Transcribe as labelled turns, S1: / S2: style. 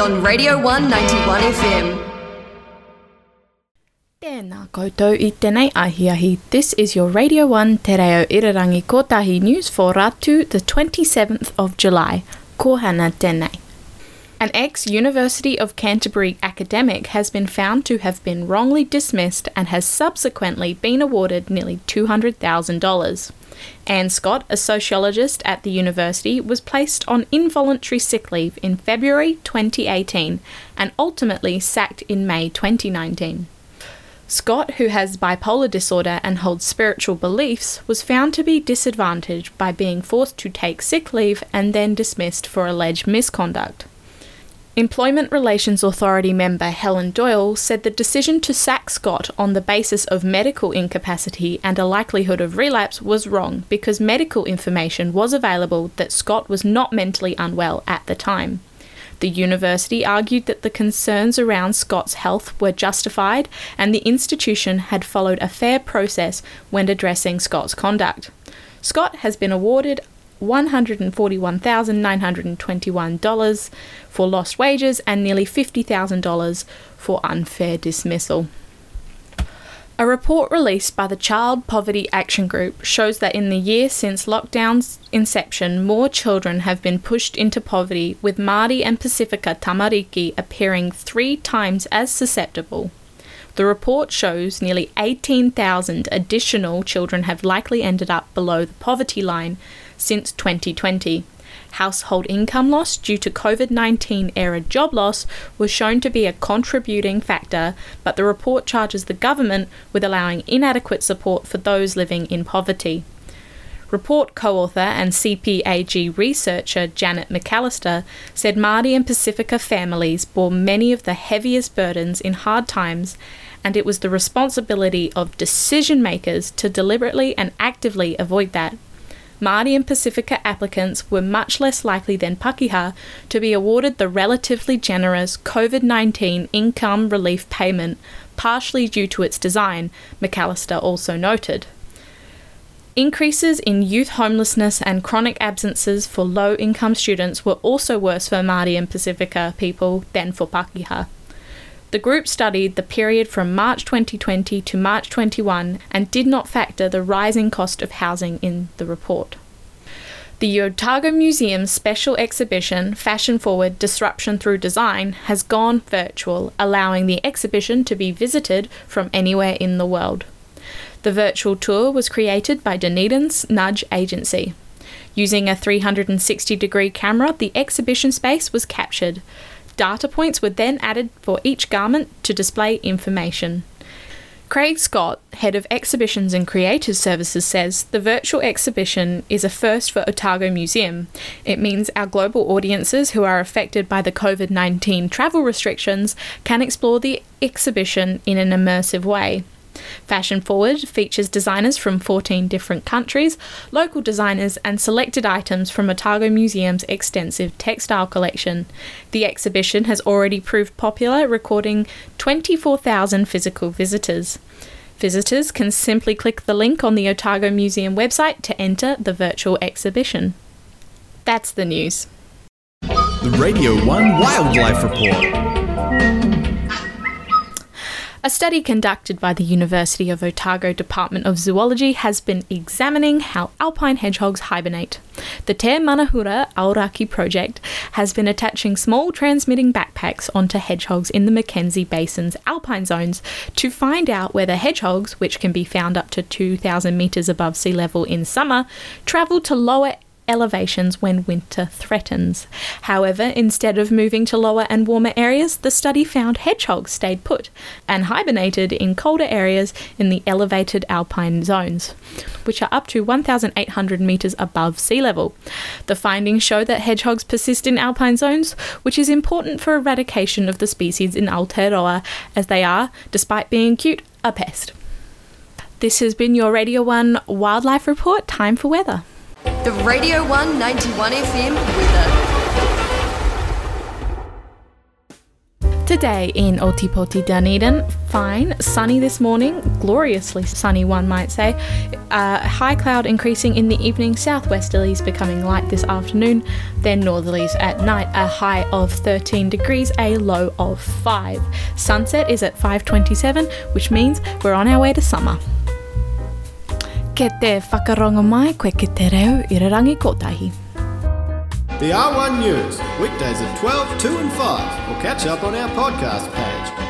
S1: on Radio 191 FM.
S2: Tēnā koutou i tēnei ahiahi. This is your Radio 1 Te Reo Irirangi Kotahi News for Ratu, the 27th of July. Kohana tēnei. An ex University of Canterbury academic has been found to have been wrongly dismissed and has subsequently been awarded nearly $200,000. Anne Scott, a sociologist at the university, was placed on involuntary sick leave in February 2018 and ultimately sacked in May 2019. Scott, who has bipolar disorder and holds spiritual beliefs, was found to be disadvantaged by being forced to take sick leave and then dismissed for alleged misconduct. Employment Relations Authority member Helen Doyle said the decision to sack Scott on the basis of medical incapacity and a likelihood of relapse was wrong because medical information was available that Scott was not mentally unwell at the time. The university argued that the concerns around Scott's health were justified and the institution had followed a fair process when addressing Scott's conduct. Scott has been awarded $141,921 for lost wages and nearly $50,000 for unfair dismissal. A report released by the Child Poverty Action Group shows that in the year since lockdown's inception, more children have been pushed into poverty, with Māori and Pasifika Tamariki appearing three times as susceptible. The report shows nearly 18,000 additional children have likely ended up below the poverty line since 2020. Household income loss due to COVID 19 era job loss was shown to be a contributing factor, but the report charges the government with allowing inadequate support for those living in poverty. Report co author and CPAG researcher Janet McAllister said Māori and Pasifika families bore many of the heaviest burdens in hard times, and it was the responsibility of decision makers to deliberately and actively avoid that. Māori and Pasifika applicants were much less likely than Pakeha to be awarded the relatively generous COVID 19 income relief payment, partially due to its design, McAllister also noted. Increases in youth homelessness and chronic absences for low income students were also worse for Māori and Pasifika people than for Pakeha. The group studied the period from March 2020 to March 21 and did not factor the rising cost of housing in the report. The Otago Museum's special exhibition, Fashion Forward Disruption Through Design, has gone virtual, allowing the exhibition to be visited from anywhere in the world. The virtual tour was created by Dunedin's Nudge Agency. Using a 360 degree camera, the exhibition space was captured. Data points were then added for each garment to display information. Craig Scott, head of exhibitions and creators services, says the virtual exhibition is a first for Otago Museum. It means our global audiences who are affected by the COVID 19 travel restrictions can explore the exhibition in an immersive way. Fashion Forward features designers from 14 different countries, local designers, and selected items from Otago Museum's extensive textile collection. The exhibition has already proved popular, recording 24,000 physical visitors. Visitors can simply click the link on the Otago Museum website to enter the virtual exhibition. That's the news.
S3: The Radio 1 Wildlife Report.
S2: A study conducted by the University of Otago Department of Zoology has been examining how alpine hedgehogs hibernate. The Te Manahuna Aoraki project has been attaching small transmitting backpacks onto hedgehogs in the Mackenzie Basin's alpine zones to find out whether hedgehogs, which can be found up to 2,000 metres above sea level in summer, travel to lower elevations when winter threatens. However, instead of moving to lower and warmer areas, the study found hedgehogs stayed put and hibernated in colder areas in the elevated alpine zones, which are up to 1,800 metres above sea level. The findings show that hedgehogs persist in alpine zones, which is important for eradication of the species in Aotearoa, as they are, despite being cute, a pest. This has been your Radio 1 Wildlife Report. Time for weather.
S1: The Radio 191 FM weather.
S2: Today in Ōtepoti Dunedin, fine, sunny this morning, gloriously sunny one might say. Uh, high cloud increasing in the evening, southwesterlies becoming light this afternoon, then northerlies at night, a high of 13 degrees, a low of 5. Sunset is at 5.27, which means we're on our way to summer. Ke te whakarongo mai koe ki te reo i rerangi kotahi.
S4: The R1 News, weekdays at 12, 2 and 5. Or catch up on our podcast page.